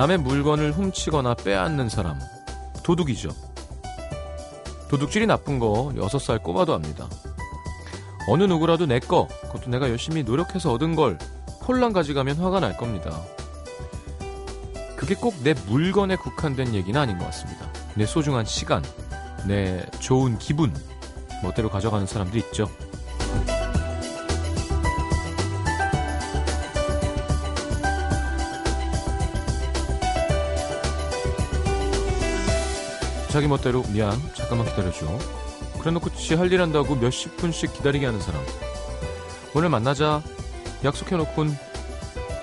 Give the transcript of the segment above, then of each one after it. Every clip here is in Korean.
남의 물건을 훔치거나 빼앗는 사람. 도둑이죠. 도둑질이 나쁜 거 6살 꼬마도 압니다. 어느 누구라도 내 거, 그것도 내가 열심히 노력해서 얻은 걸 폴랑 가져가면 화가 날 겁니다. 그게 꼭 내 물건에 국한된 얘기는 아닌 것 같습니다. 내 소중한 시간, 내 좋은 기분, 멋대로 가져가는 사람들 있죠. 자기 멋대로 미안 잠깐만 기다려줘. 그래놓고 지 할 일 한다고 몇십 분씩 기다리게 하는 사람. 오늘 만나자. 약속해놓곤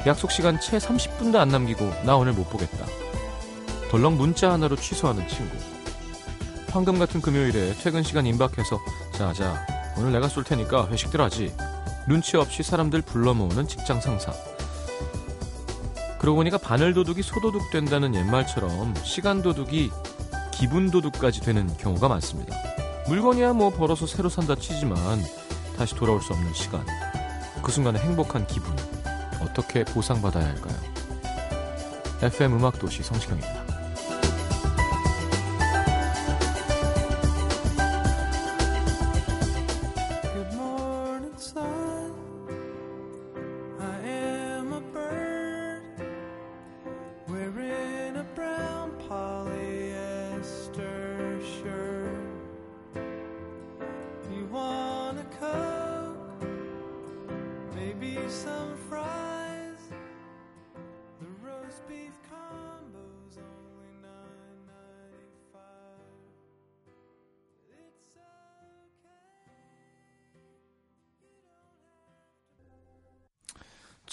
약속 시간 채 30분도 안 남기고 나 오늘 못 보겠다. 덜렁 문자 하나로 취소하는 친구. 황금 같은 금요일에 퇴근 시간 임박해서 자자 오늘 내가 쏠 테니까 회식들 하지. 눈치 없이 사람들 불러 모으는 직장 상사. 그러고 보니까 바늘 도둑이 소도둑 된다는 옛말처럼 시간 도둑이 기분 도둑까지 되는 경우가 많습니다. 물건이야 뭐 벌어서 새로 산다 치지만 다시 돌아올 수 없는 시간. 그 순간의 행복한 기분. 어떻게 보상받아야 할까요? FM 음악도시 성시경입니다.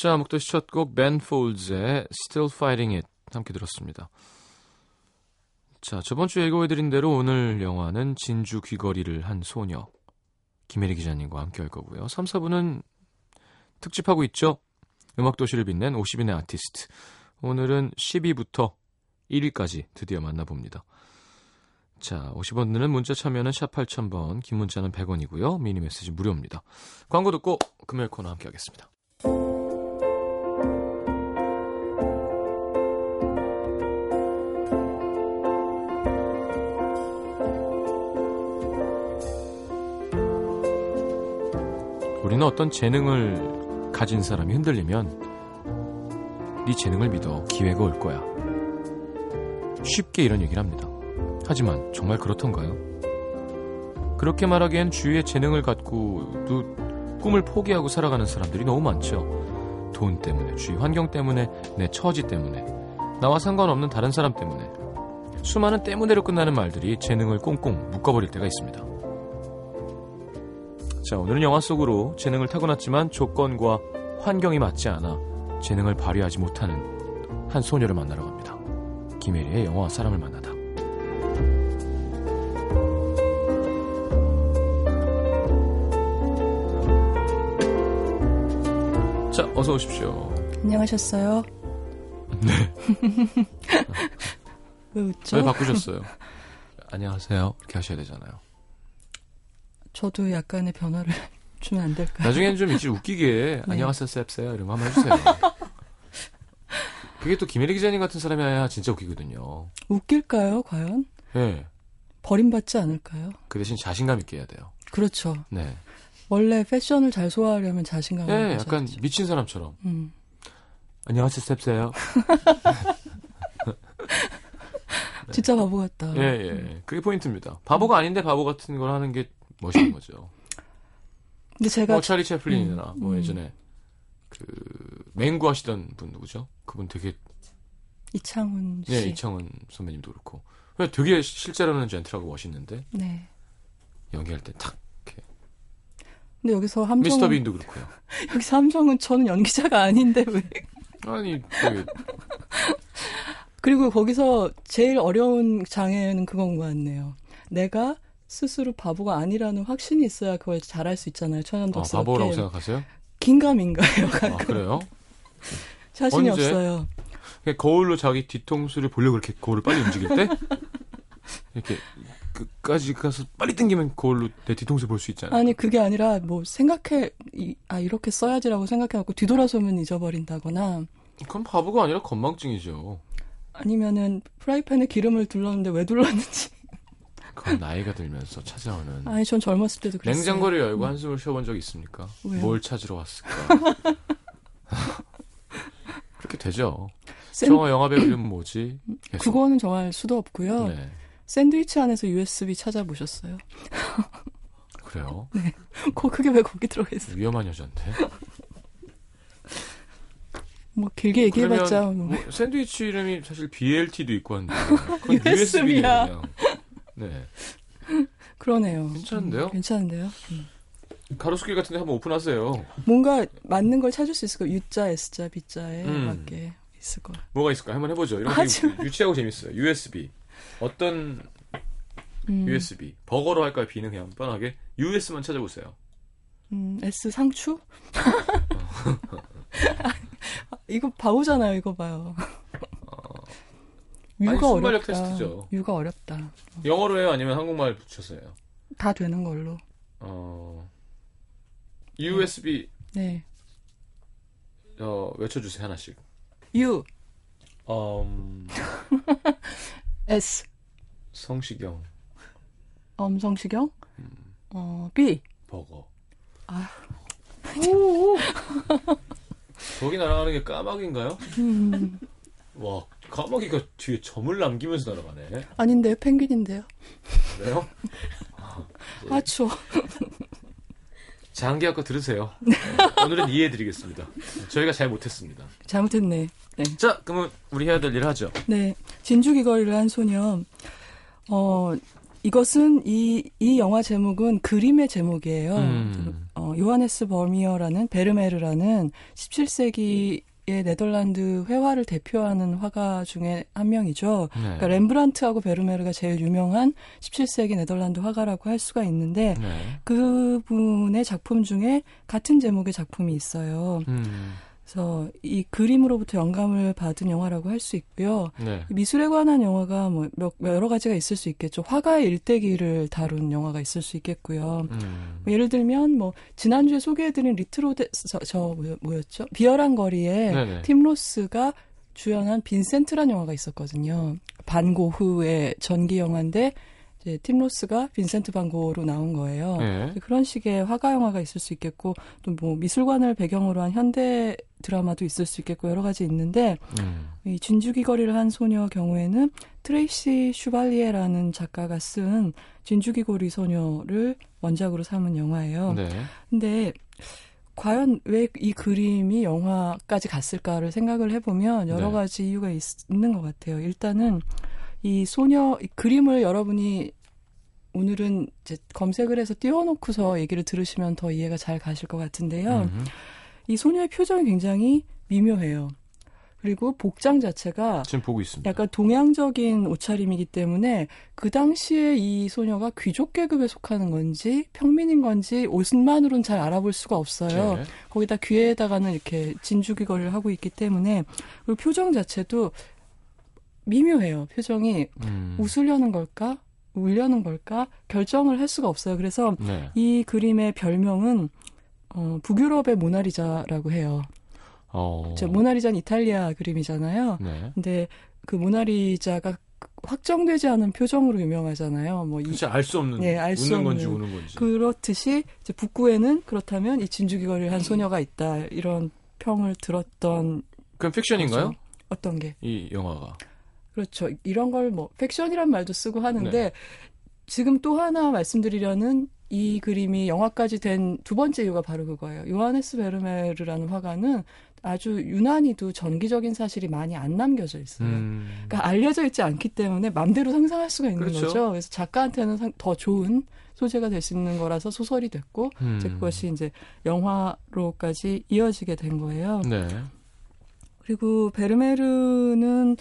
자, 목도 시 첫곡 Ben Folds의 Still Fighting It 함께 들었습니다. 자, 저번 주에 예고해드린 대로 오늘 영화는 진주 귀걸이를 한 소녀 김혜리 기자님과 함께 할 거고요. 3, 4부는 특집하고 있죠. 음악도시를 빛낸 50인의 아티스트. 오늘은 10위부터 1위까지 드디어 만나봅니다. 자, 50원 드는 문자 참여는 샵 8000번, 긴 문자는 100원이고요. 미니 메시지 무료입니다. 광고 듣고 금요일 코너 함께 하겠습니다. 우리는 어떤 재능을 가진 사람이 흔들리면 네 재능을 믿어 기회가 올 거야. 쉽게 이런 얘기를 합니다. 하지만 정말 그렇던가요? 그렇게 말하기엔 주위의 재능을 갖고도 꿈을 포기하고 살아가는 사람들이 너무 많죠. 돈 때문에, 주위 환경 때문에, 내 처지 때문에, 나와 상관없는 다른 사람 때문에. 수많은 때문에로 끝나는 말들이 재능을 꽁꽁 묶어버릴 때가 있습니다. 자, 오늘은 영화 속으로 재능을 타고났지만 조건과 환경이 맞지 않아 재능을 발휘하지 못하는 한 소녀를 만나러 갑니다. 김혜리의 영화 사람을 만나다. 자, 어서 오십시오. 안녕하셨어요? 네. 왜 웃죠? 왜 바꾸셨어요? 안녕하세요. 이렇게 하셔야 되잖아요. 저도 약간의 변화를 주면 안 될까요? 나중엔 좀 이제 웃기게 네. 안녕하세요 셉세요 이런 거 한번 해주세요. 그게 또 김혜리 기자님 같은 사람이 아야 진짜 웃기거든요. 웃길까요, 과연? 예. 버림받지 않을까요? 그 대신 자신감 있게 해야 돼요. 그렇죠. 네. 원래 패션을 잘 소화하려면 자신감을 예, 가져야죠. 약간 미친 사람처럼. 음. 안녕하세요 셉세요. 진짜 바보 같다. 예, 예. 그게 포인트입니다. 바보가 아닌데 바보 같은 걸 하는 게 멋있는 거죠. 근데 제가 뭐 차리 채플린이나 음, 뭐 음. 예전에 그 맹구 하시던 분 누구죠? 그분 되게 이창훈 씨. 네, 이창훈 선배님도 그렇고. 왜 되게 실제로는 젠틀하고 멋있는데 네. 연기할 때탁 근데 여기서 미스터 함정은 빈도 그렇고요. 여기서 함정은 저는 연기자가 아닌데 왜? 아니 되게 그리고 거기서 제일 어려운 장애는 그건 것 같네요. 내가 스스로 바보가 아니라는 확신이 있어야 그걸 잘할 수 있잖아요. 아, 천연덕스럽게. 바보라고 생각하세요? 긴가민가예요. 아 가끔. 그래요? 자신이 언제? 없어요. 그냥 거울로 자기 뒤통수를 보려고 이렇게 거울을 빨리 움직일 때 이렇게 끝까지 가서 빨리 당기면 거울로 내 뒤통수 볼 수 있잖아요. 아니 그게 아니라 뭐 생각해 이, 아 이렇게 써야지라고 생각해갖고 뒤돌아서면 잊어버린다거나 그건 바보가 아니라 건망증이죠. 아니면은 프라이팬에 기름을 둘렀는데 왜 둘렀는지. 그건 나이가 들면서 찾아오는. 아니, 전 젊었을 때도 그랬어요. 냉장고를 열고 한숨을 쉬어본 적 있습니까? 왜요? 뭘 찾으러 왔을까? 그렇게 되죠. 샌- 저 영화배우 이름 뭐지? 계속. 그거는 정말 수도 없고요. 네. 샌드위치 안에서 USB 찾아보셨어요? 그래요. 거 그게 왜 거기 들어있어요? 위험한 여잔데. 뭐 길게 얘기해봤자 뭐. 뭐 샌드위치 이름이 사실 BLT도 있고 한데. USB야. 네. 그러네요. 괜찮은데요? 음, 괜찮은데요. 음. 가로수길 같은 데 한번 오픈하세요. 뭔가 맞는 걸 찾을 수 있을 거예요. U자, S자, B자에 음. 맞게 있을 거예요. 뭐가 있을까? 한번 해보죠. 이런 거 유치하고 재밌어요. USB. 어떤 음, USB. 버거로 할까요? B는 그냥 뻔하게. US만 찾아보세요. 음, S 상추? 아, 이거 바보잖아요. 이거 봐요. 유가 어렵다. 테스트죠. 유가 어렵다. 영어로 해요? 아니면 한국말 붙였어요? 다 되는 걸로. 어, USB, 네. 어, 외쳐주세요. 하나씩. U, 음, S, 성시경, 엄성시경, 음. 어, B. 버거. 아. 저기 날아가는 게 까마귀인가요? 음, 와, 까마귀가 뒤에 점을 남기면서 날아가네. 아닌데요. 펭귄인데요. 그래요? 아, 추워. 장기학과 들으세요. 오늘은 이해해드리겠습니다. 저희가 잘 못했습니다. 잘못했네. 네. 자, 그러면 우리 해야 될일 하죠. 네. 진주귀걸이를 한 소녀. 어, 이것은 이, 이 영화 제목은 그림의 제목이에요. 음. 어, 요하네스 버미어라는 베르메르라는 17세기의 네덜란드 회화를 대표하는 화가 중에 한 명이죠. 네. 그러니까 렘브란트하고 베르메르가 제일 유명한 17세기 네덜란드 화가라고 할 수가 있는데 네. 그분의 작품 중에 같은 제목의 작품이 있어요. 음, 그래서 이 그림으로부터 영감을 받은 영화라고 할 수 있고요. 네. 미술에 관한 영화가 뭐 몇, 여러 가지가 있을 수 있겠죠. 화가의 일대기를 다룬 영화가 있을 수 있겠고요. 음, 뭐 예를 들면 뭐 지난주에 소개해드린 리트로데 저, 저 뭐였- 뭐였죠? 비열한 거리에 네네. 팀 로스가 주연한 빈센트란 영화가 있었거든요. 반고흐의 전기 영화인데 이제 팀 로스가 빈센트 반 고흐로 나온 거예요. 네. 그런 식의 화가 영화가 있을 수 있겠고 또 뭐 미술관을 배경으로 한 현대 드라마도 있을 수 있겠고 여러 가지 있는데 음, 이 진주귀걸이를 한 소녀 경우에는 트레이시 슈발리에라는 작가가 쓴 진주귀걸이 소녀를 원작으로 삼은 영화예요. 네. 근데 과연 왜 이 그림이 영화까지 갔을까를 생각을 해보면 여러 네. 가지 이유가 있, 있는 것 같아요. 일단은 이 소녀 이 그림을 여러분이 오늘은 이제 검색을 해서 띄워놓고서 얘기를 들으시면 더 이해가 잘 가실 것 같은데요. 음, 이 소녀의 표정이 굉장히 미묘해요. 그리고 복장 자체가 지금 보고 있습니다. 약간 동양적인 옷차림이기 때문에 그 당시에 이 소녀가 귀족 계급에 속하는 건지 평민인 건지 옷만으로는 잘 알아볼 수가 없어요. 네. 거기다 귀에다가는 이렇게 진주 귀걸이를 하고 있기 때문에 그리고 표정 자체도 미묘해요. 표정이 음, 웃으려는 걸까? 울려는 걸까? 결정을 할 수가 없어요. 그래서 네. 이 그림의 별명은 어, 북유럽의 모나리자라고 해요. 어, 저 모나리자는 이탈리아 그림이잖아요. 네. 근데 그 모나리자가 확정되지 않은 표정으로 유명하잖아요. 뭐 이, 진짜 알수 없는 예, 알수 웃는 건지 없는. 우는 건지. 그렇듯이 이제 북구에는 그렇다면 이 진주귀걸이를 한 소녀가 있다 이런 평을 들었던 그럼 픽션인가요? 거죠. 어떤 게 이 영화가. 그렇죠. 이런 걸 뭐 팩션이란 말도 쓰고 하는데 네. 지금 또 하나 말씀드리려는 이 그림이 영화까지 된 두 번째 이유가 바로 그거예요. 요하네스 베르메르라는 화가는 아주 유난히도 전기적인 사실이 많이 안 남겨져 있어요. 음, 그러니까 알려져 있지 않기 때문에 맘대로 상상할 수가 있는 그렇죠. 거죠. 그래서 작가한테는 상- 더 좋은 소재가 될 수 있는 거라서 소설이 됐고 음, 이제 그것이 이제 영화로까지 이어지게 된 거예요. 네. 그리고 베르메르는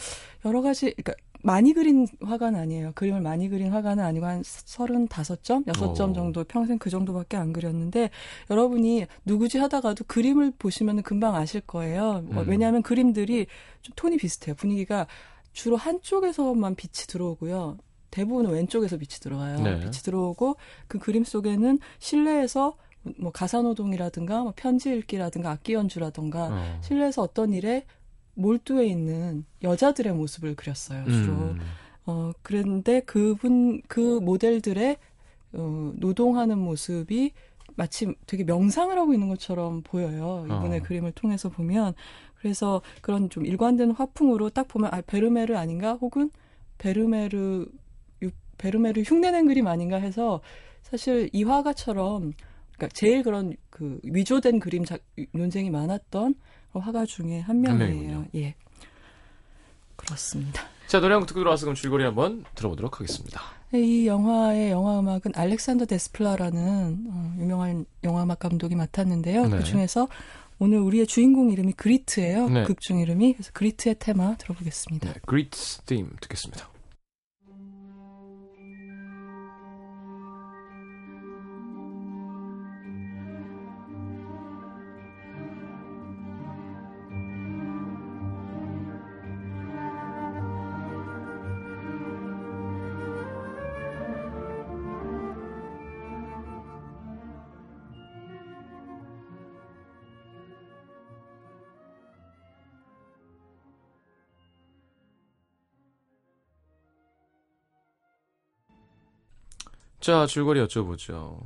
여러 가지 그러니까 많이 그린 화가는 아니에요. 그림을 많이 그린 화가는 아니고 한 35점, 6점 오. 정도 평생 그 정도밖에 안 그렸는데 여러분이 누구지 하다가도 그림을 보시면 금방 아실 거예요. 뭐 음. 왜냐하면 그림들이 좀 톤이 비슷해요. 분위기가 주로 한쪽에서만 빛이 들어오고요. 대부분 은 왼쪽에서 빛이 들어와요. 네. 빛이 들어오고 그 그림 속에는 실내에서 뭐 가사노동이라든가 뭐 편지 읽기라든가 악기 연주라든가 어. 실내에서 어떤 일에 몰두해 있는 여자들의 모습을 그렸어요, 주로. 음. 어, 그런데 그분, 그 모델들의, 어, 노동하는 모습이 마치 되게 명상을 하고 있는 것처럼 보여요. 이분의 어. 그림을 통해서 보면. 그래서 그런 좀 일관된 화풍으로 딱 보면, 아, 베르메르 아닌가? 혹은 베르메르, 유- 베르메르 흉내낸 그림 아닌가 해서 사실 이 화가처럼 그러니까 제일 그런 그 위조된 그림 작, 논쟁이 많았던 화가 중에 한한 명이에요. 예. 그렇습니다. 자, 노래 한 곡 듣고 들어와서 그럼 줄거리 한번 들어보도록 하겠습니다. 이 영화의 영화 음악은 알렉산더 데스플라라는 어, 유명한 영화 음악 감독이 맡았는데요. 네. 그 중에서 오늘 우리의 주인공 이름이 그리트예요. 네. 극중 이름이 그래서 그리트의 테마 들어보겠습니다. 네, Great Theme 듣겠습니다. 자, 줄거리 여쭤보죠.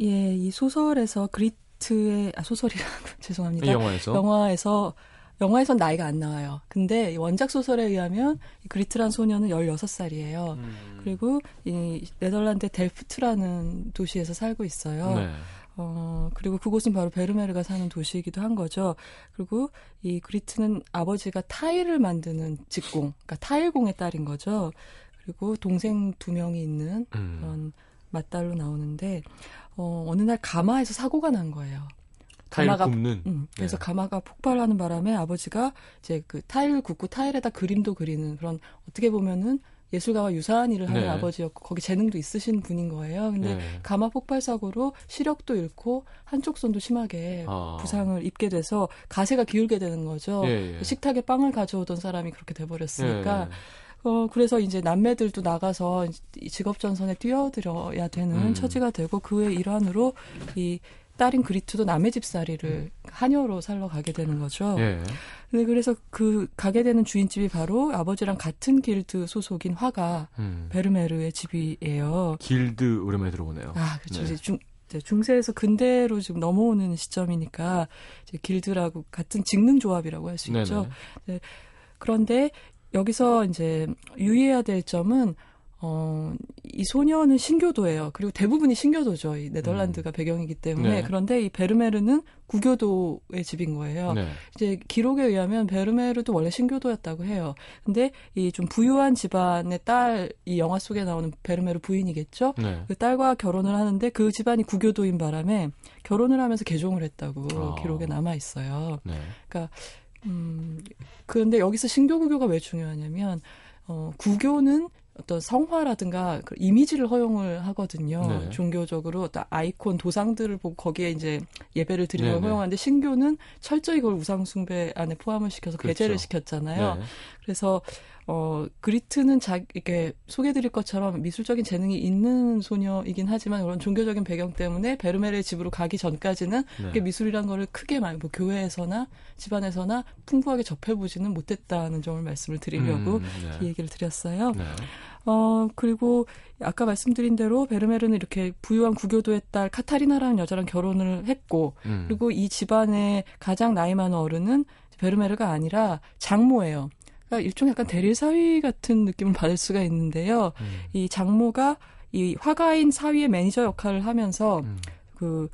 예, 이 소설에서 그리트의 아 소설이라고 죄송합니다. 이 영화에서 영화에서 영화에선 나이가 안 나와요. 근데 이 원작 소설에 의하면 이 그리트란 소녀는 16살이에요. 음. 그리고 이 네덜란드 델프트라는 도시에서 살고 있어요. 네. 어, 그리고 그곳은 바로 베르메르가 사는 도시이기도 한 거죠. 그리고 이 그리트는 아버지가 타일을 만드는 직공, 그러니까 타일공의 딸인 거죠. 그리고 동생 두 명이 있는 음. 그런 맞딸로 나오는데, 어, 어느 날 가마에서 사고가 난 거예요. 타일 가마가 굽는 음, 그래서 네. 가마가 폭발하는 바람에 아버지가 이제 그 타일 굽고 타일에다 그림도 그리는 그런 어떻게 보면은 예술가와 유사한 일을 하는 네. 아버지였고 거기 재능도 있으신 분인 거예요. 근데 네. 가마 폭발 사고로 시력도 잃고 한쪽 손도 심하게 아. 부상을 입게 돼서 가세가 기울게 되는 거죠. 예, 예. 식탁에 빵을 가져오던 사람이 그렇게 돼 버렸으니까 예. 어 그래서 이제 남매들도 나가서 이 직업 전선에 뛰어들어야 되는 음. 처지가 되고 그의 일환으로 이 딸인 그리트도 남의 집살이를 하녀로 살러 가게 되는 거죠. 예. 근데 그래서 그 가게 되는 주인집이 바로 아버지랑 같은 길드 소속인 화가 음. 베르메르의 집이에요. 길드 오랜만에 들어보네요. 아, 그렇죠. 네. 이제 중 중세에서 근대로 지금 넘어오는 시점이니까 이제 길드라고 같은 직능 조합이라고 할 수. 있죠. 그런데 여기서 이제 유의해야 될 점은 어, 이 소녀는 신교도예요. 그리고 대부분이 신교도죠. 이 네덜란드가 배경이기 때문에. 음. 네. 그런데 이 베르메르는 구교도의 집인 거예요. 네. 이제 기록에 의하면 베르메르도 원래 신교도였다고 해요. 근데 이 좀 부유한 집안의 딸, 이 영화 속에 나오는 베르메르 부인이겠죠? 네. 그 딸과 결혼을 하는데 그 집안이 구교도인 바람에 결혼을 하면서 개종을 했다고 아. 기록에 남아 있어요. 네. 음, 그런데 여기서 신교구교가 왜 중요하냐면, 어, 구교는 어떤 성화라든가 그 이미지를 허용을 하거든요. 네. 종교적으로 어떤 아이콘 도상들을 보고 거기에 이제 예배를 드리는 걸 네네. 허용하는데 신교는 철저히 그걸 우상숭배 안에 포함을 시켜서 그렇죠. 배제를 시켰잖아요. 네. 그래서 어 그리트는 자 이렇게 소개드릴 것처럼 미술적인 재능이 있는 소녀이긴 하지만 그런 종교적인 배경 때문에 베르메르의 집으로 가기 전까지는 네. 미술이란 거를 크게 많이 뭐 교회에서나 집안에서나 풍부하게 접해보지는 못했다는 점을 말씀을 드리려고 음, 이 네. 얘기를 드렸어요. 네. 어 그리고 아까 말씀드린 대로 베르메르는 이렇게 부유한 구교도의 딸 카타리나라는 여자랑 결혼을 했고 음. 그리고 이 집안의 가장 나이 많은 어른은 베르메르가 아니라 장모예요. 그러니까 일종의 약간 대릴 사위 같은 느낌을 받을 수가 있는데요. 음. 이 장모가 이 화가인 사위의 매니저 역할을 하면서 음. 그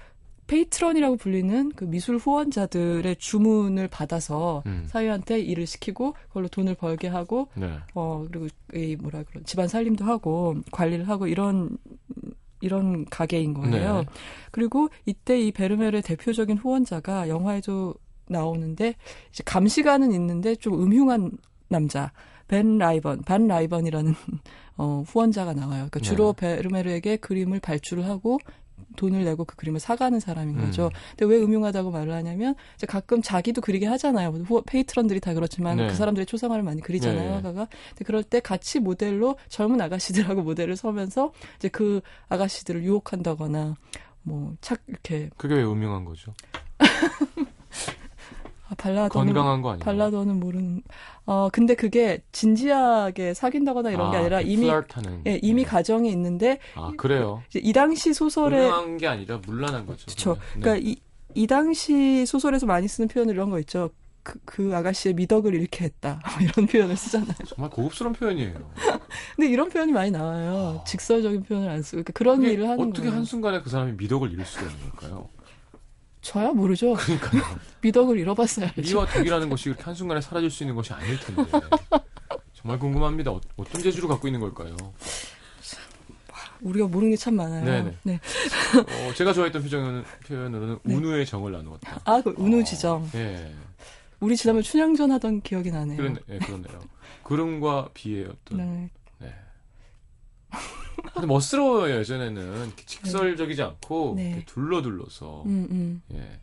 patron이라고 불리는 그 미술 후원자들의 주문을 받아서 음. 사위한테 일을 시키고 그걸로 돈을 벌게 하고 네. 어 그리고 이 뭐라 그런 집안 살림도 하고 관리를 하고 이런 이런 가계인 거예요. 네. 그리고 이때 이 베르메르의 대표적인 후원자가 영화에도 나오는데 이제 감식안은 있는데 좀 음흉한 남자 벤 라이번, 반 라이번이라는 어, 후원자가 나와요. 그러니까 주로 베르메르에게 그림을 발주를 하고 돈을 내고 그 그림을 사가는 사람인 거죠. 음. 근데 왜 음흉하다고 말을 하냐면 이제 가끔 자기도 그리게 하잖아요. 후, 페이트런들이 다 그렇지만 네. 그 사람들이 초상화를 많이 그리잖아요. 네. 화가가. 근데 그럴 때 같이 모델로 젊은 아가씨들하고 모델을 서면서 이제 그 아가씨들을 유혹한다거나 뭐 착 이렇게 그게 왜 음흉한 거죠? 아, 발라더는 건강한 거 아니에요? 발라더는 모르는. 어 근데 그게 진지하게 사귄다거나 이런 게 아, 아니라 그 이미 플러트하는. 예, 이미 가정이 있는데 아 그래요. 이 당시 소설에 물렁한 게 아니라 물란한 거죠. 그렇죠. 네. 그러니까 이, 이 당시 소설에서 많이 쓰는 표현 이런 거 있죠. 그, 그 아가씨의 미덕을 잃게 했다. 뭐 이런 표현을 쓰잖아요. 정말 고급스러운 표현이에요. 근데 이런 표현이 많이 나와요. 직설적인 표현을 안 쓰고. 그러니까 그런 일을 하는 어떻게 거예요. 한순간에 그 사람이 미덕을 잃을 수가 있는 걸까요? 저야 모르죠. 그러니까요. 미덕을 잃어봤어야죠. 미와 덕이라는 것이 그렇게 한순간에 사라질 수 있는 것이 아닐 텐데. 정말 궁금합니다. 어, 어떤 재주를 갖고 있는 걸까요? 우리가 모르는 게 참 많아요. 네네. 네. 어, 제가 좋아했던 표정은, 표현으로는 네. 운우의 정을 나누었다. 아, 그 운우 지정. 예. 우리 지난번 춘향전 하던 기억이 나네요. 그런, 예, 그렇네요. 구름과 비의 어떤. 네. 네. 근데 멋스러워요, 예전에는. 이렇게 직설적이지 않고, 네. 이렇게 둘러 둘러서. 음, 음. 예.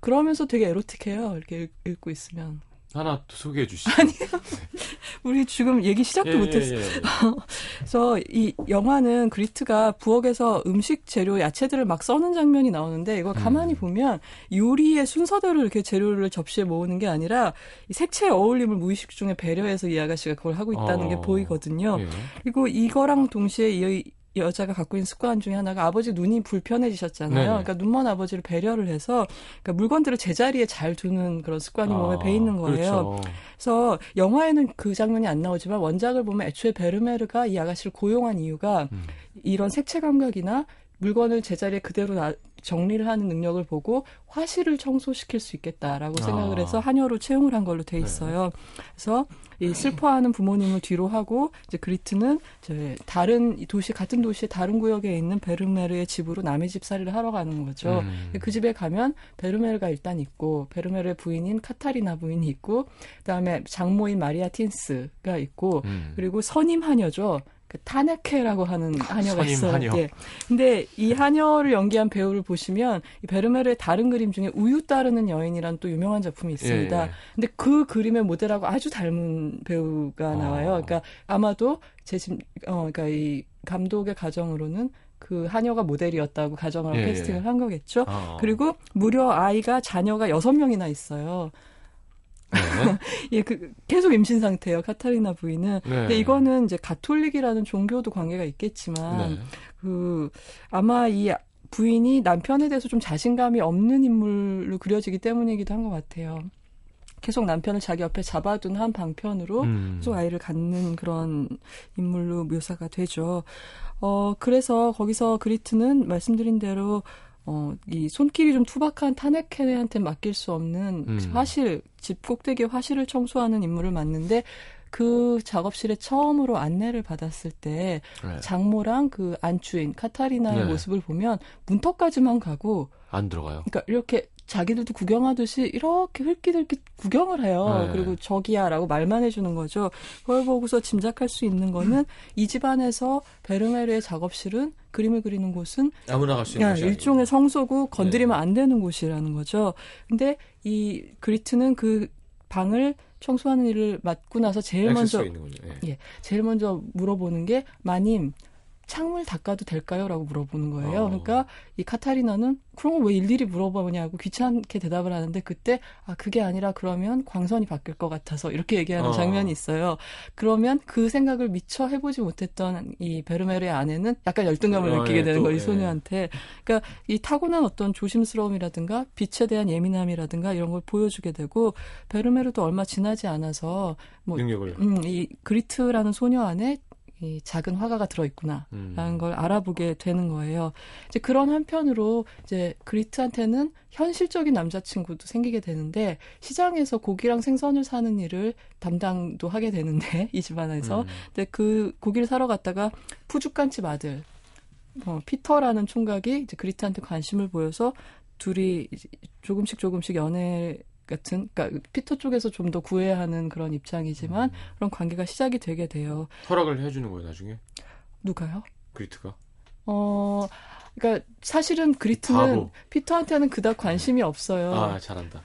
그러면서 되게 에로틱해요. 이렇게 읽, 읽고 있으면. 하나 또 소개해 주시죠. 우리 지금 얘기 시작도 예, 못했어요. 예, 예. 그래서 이 영화는 그리트가 부엌에서 음식 재료 야채들을 막 써는 장면이 나오는데 이걸 가만히 음. 보면 요리의 순서대로 이렇게 재료를 접시에 모으는 게 아니라 이 색채의 어울림을 무의식 중에 배려해서 이 아가씨가 그걸 하고 있다는 게 어. 보이거든요. 예. 그리고 이거랑 동시에 이 여자가 갖고 있는 습관 중에 하나가 아버지 눈이 불편해지셨잖아요. 네네. 그러니까 눈먼 아버지를 배려를 해서 그러니까 물건들을 제자리에 잘 두는 그런 습관이 몸에 배 있는 거예요. 그렇죠. 그래서 영화에는 그 장면이 안 나오지만 원작을 보면 애초에 베르메르가 이 아가씨를 고용한 이유가 음. 이런 색채 감각이나 물건을 제자리에 그대로 나- 정리를 하는 능력을 보고 화실을 청소시킬 수 있겠다라고 아. 생각을 해서 한여로 채용을 한 걸로 돼 네. 있어요. 그래서 이 슬퍼하는 부모님을 뒤로 하고 이제 그리트는 이제 다른 이 도시 같은 도시의 다른 구역에 있는 베르메르의 집으로 남의 집살이를 하러 가는 거죠. 음. 그 집에 가면 베르메르가 일단 있고 베르메르의 부인인 카타리나 부인이 있고 그다음에 장모인 마리아 틴스가 있고 음. 그리고 선임 하녀죠. 그 타네케라고 하는 하녀가 선임 있어요. 하녀. 예. 근데 이 하녀를 연기한 배우를 보시면 이 베르메르의 다른 그림 중에 우유 따르는 여인이라는 또 유명한 작품이 있습니다. 예, 예. 근데 그 그림의 모델하고 아주 닮은 배우가 어. 나와요. 그러니까 아마도 제 집, 어, 그러니까 이 감독의 가정으로는 그 하녀가 모델이었다고 가정을 예, 캐스팅을 예. 한 거겠죠. 아. 그리고 무려 아이가 자녀가 여섯 명이나 있어요. 네. 예, 그 계속 임신 상태예요. 카타리나 부인은. 네. 근데 이거는 이제 가톨릭이라는 종교도 관계가 있겠지만 네. 그 아마 이 부인이 남편에 대해서 좀 자신감이 없는 인물로 그려지기 때문이기도 한 것 같아요. 계속 남편을 자기 옆에 잡아둔 한 방편으로 음. 계속 아이를 갖는 그런 인물로 묘사가 되죠. 어, 그래서 거기서 그리트는 말씀드린 대로 어, 이 손길이 좀 투박한 타네케네한테 맡길 수 없는 음. 화실, 집 꼭대기 화실을 청소하는 임무를 맡는데 그 작업실에 처음으로 안내를 받았을 때 네. 장모랑 그 안주인 카타리나의 네. 모습을 보면 문턱까지만 가고 안 들어가요. 그러니까 이렇게 자기들도 구경하듯이 이렇게 흘끼들끼 구경을 해요. 네. 그리고 저기야라고 말만 해주는 거죠. 그걸 보고서 짐작할 수 있는 거는 이 집안에서 베르메르의 작업실은 그림을 그리는 곳은 아무나 갈 수 있는 곳이 일종의. 성소고 건드리면 네. 안 되는 곳이라는 거죠. 근데 이 그리트는 그 방을 청소하는 일을 맡고 나서 제일 먼저. 예. 예, 제일 먼저 물어보는 게 마님 창문을 닦아도 될까요?라고 물어보는 거예요. 어. 그러니까 이 카타리나는 그런 걸 왜 일일이 물어보냐고 귀찮게 대답을 하는데 그때 아 그게 아니라 그러면 광선이 바뀔 것 같아서 이렇게 얘기하는 어. 장면이 있어요. 그러면 그 생각을 미처 해보지 못했던 이 베르메르의 아내는 약간 열등감을 어, 느끼게 예, 되는 또, 거예요, 이 예. 소녀한테. 그러니까 이 타고난 어떤 조심스러움이라든가 빛에 대한 예민함이라든가 이런 걸 보여주게 되고 베르메르도 얼마 지나지 않아서 뭐 능력을. 음, 이 그리트라는 소녀 안에 이 작은 화가가 들어있구나. 음. 라는 걸 알아보게 되는 거예요. 이제 그런 한편으로 이제 그리트한테는 현실적인 남자친구도 생기게 되는데 시장에서 고기랑 생선을 사는 일을 담당도 하게 되는데 이 집안에서 음. 근데 그 고기를 사러 갔다가 푸죽간집 아들 어, 피터라는 총각이 이제 그리트한테 관심을 보여서 둘이 조금씩 조금씩 연애 같은 그러니까 피터 쪽에서 좀 더 구애하는 그런 입장이지만 음. 그런 관계가 시작이 되게 돼요. 허락을 해주는 거예요 나중에 누가요? 그리트가. 어, 그러니까 사실은 그리트는 바보. 피터한테는 그닥 관심이 없어요. 아 잘한다.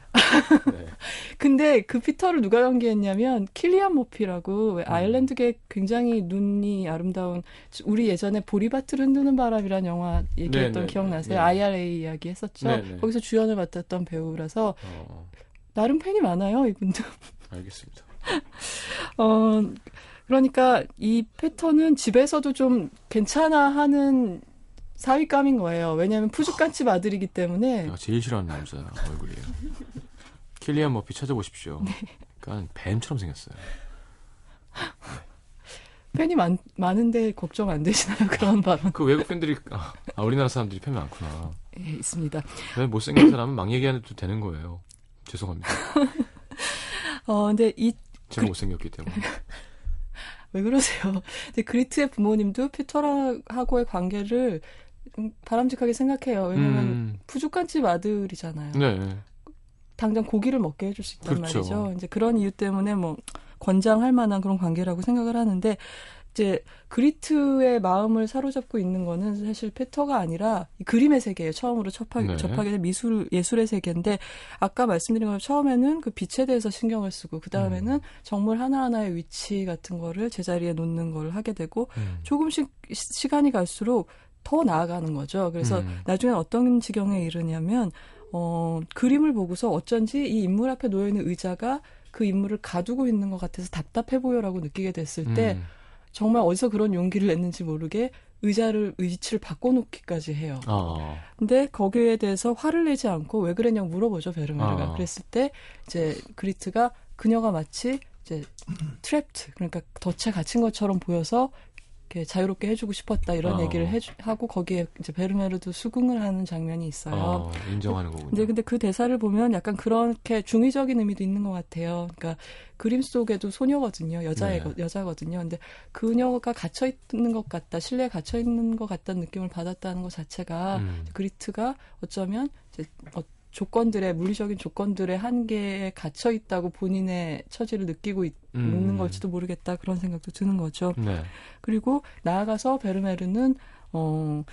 네. 근데 그 피터를 누가 연기했냐면 킬리안 모피라고 왜 음. 아일랜드계 굉장히 눈이 아름다운 우리 예전에 보리밭을 흔드는 바람이란 영화 얘기했던 네, 네, 기억나세요? 네. IRA 이야기 했었죠. 네, 네. 거기서 주연을 맡았던 배우라서 어. 나름 팬이 많아요, 이분도. 알겠습니다. 어, 그러니까 이 패턴은 집에서도 좀 괜찮아 하는 사윗감인 거예요. 왜냐하면 푸주간집 아들이기 때문에 내가 제일 싫어하는 남자 얼굴이에요. 킬리안 머피 찾아보십시오. 네. 그러니까 뱀처럼 생겼어요. 팬이 많, 많은데 걱정 안 되시나요? 그런 발언. 그 외국 팬들이 아, 아, 우리나라 사람들이 팬이 많구나. 예, 있습니다. 왜 못생긴 사람은 막 얘기하는 도 되는 거예요. 죄송합니다. 어, 근데 이, 제가 그- 못생겼기 때문에. 왜 그러세요? 근데 그리트의 부모님도 피터하고의 관계를 음, 바람직하게 생각해요. 왜냐면 음, 푸주간집 아들이잖아요. 네. 당장 고기를 먹게 해줄 수 있단 그렇죠. 말이죠. 이제 그런 이유 때문에 뭐 권장할 만한 그런 관계라고 생각을 하는데 이제 그리트의 마음을 사로잡고 있는 거는 사실 페터가 아니라 이 그림의 세계예요. 처음으로 접하게, 네. 접하게 된 미술 예술의 세계인데 아까 말씀드린 것처럼 처음에는 그 빛에 대해서 신경을 쓰고 그 다음에는 음. 정물 하나 하나의 위치 같은 거를 제자리에 놓는 걸 하게 되고 음. 조금씩 시- 시간이 갈수록 더 나아가는 거죠. 그래서 음. 나중에 어떤 지경에 이르냐면 어, 그림을 보고서 어쩐지 이 인물 앞에 놓여 있는 의자가 그 인물을 가두고 있는 것 같아서 답답해 보여라고 느끼게 됐을 때 음. 정말 어디서 그런 용기를 냈는지 모르게 의자를 위치를 바꿔놓기까지 해요. 아, 근데 거기에 대해서 화를 내지 않고 왜 그랬냐고 물어보죠 베르메르가. 아. 그랬을 때 이제 그리트가 그녀가 마치 이제 트랩트 그러니까 덫에 갇힌 것처럼 보여서 이렇게 자유롭게 해주고 싶었다 이런 아. 얘기를 해주, 하고 거기에 이제 베르메르도 수긍을 하는 장면이 있어요. 아, 인정하는 거군요. 근데 근데 그 대사를 보면 약간 그렇게 중의적인 의미도 있는 것 같아요. 그러니까 그림 속에도 소녀거든요, 여자애 네. 여자거든요. 근데 그녀가 갇혀 있는 것 같다, 실내에 갇혀 있는 것 같다는 느낌을 받았다는 것 자체가 음. 그리트가 어쩌면 이제 어, 조건들의 물리적인 조건들의 한계에 갇혀 있다고 본인의 처지를 느끼고 있, 음. 는 걸지도 모르겠다 그런 생각도 드는 거죠. 네. 그리고 나아가서 베르메르는 어.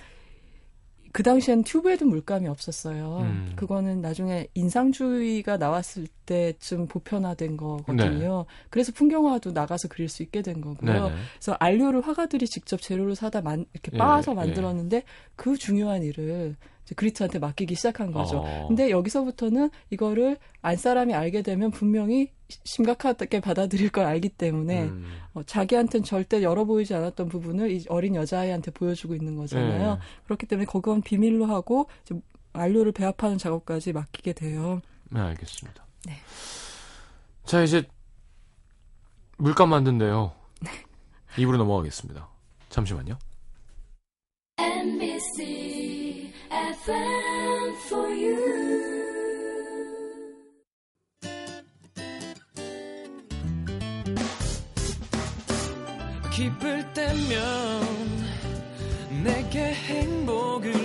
그 당시엔 튜브에도 물감이 없었어요. 음. 그거는 나중에 인상주의가 나왔을 때쯤 보편화된 거거든요. 그래서 풍경화도 나가서 그릴 수 있게 된 거고요. 네. 네. 그래서 안료를 화가들이 직접 재료를 사다 만, 이렇게 예, 빻아서 예. 만들었는데 그 중요한 일을 그리트한테 맡기기 시작한 거죠. 어. 근데 여기서부터는 이거를 안 사람이 알게 되면 분명히 시- 심각하게 받아들일 걸 알기 때문에 음. 어, 자기한테는 절대 열어 보이지 않았던 부분을 이 어린 여자아이한테 보여주고 있는 거잖아요. 네. 그렇기 때문에 그건 비밀로 하고 이제 안료를 배합하는 작업까지 맡기게 돼요. 네, 알겠습니다. 네. 자, 이제 물감 만든대요. 입으로 넘어가겠습니다. 잠시만요. 기쁠 때면 내게 행복을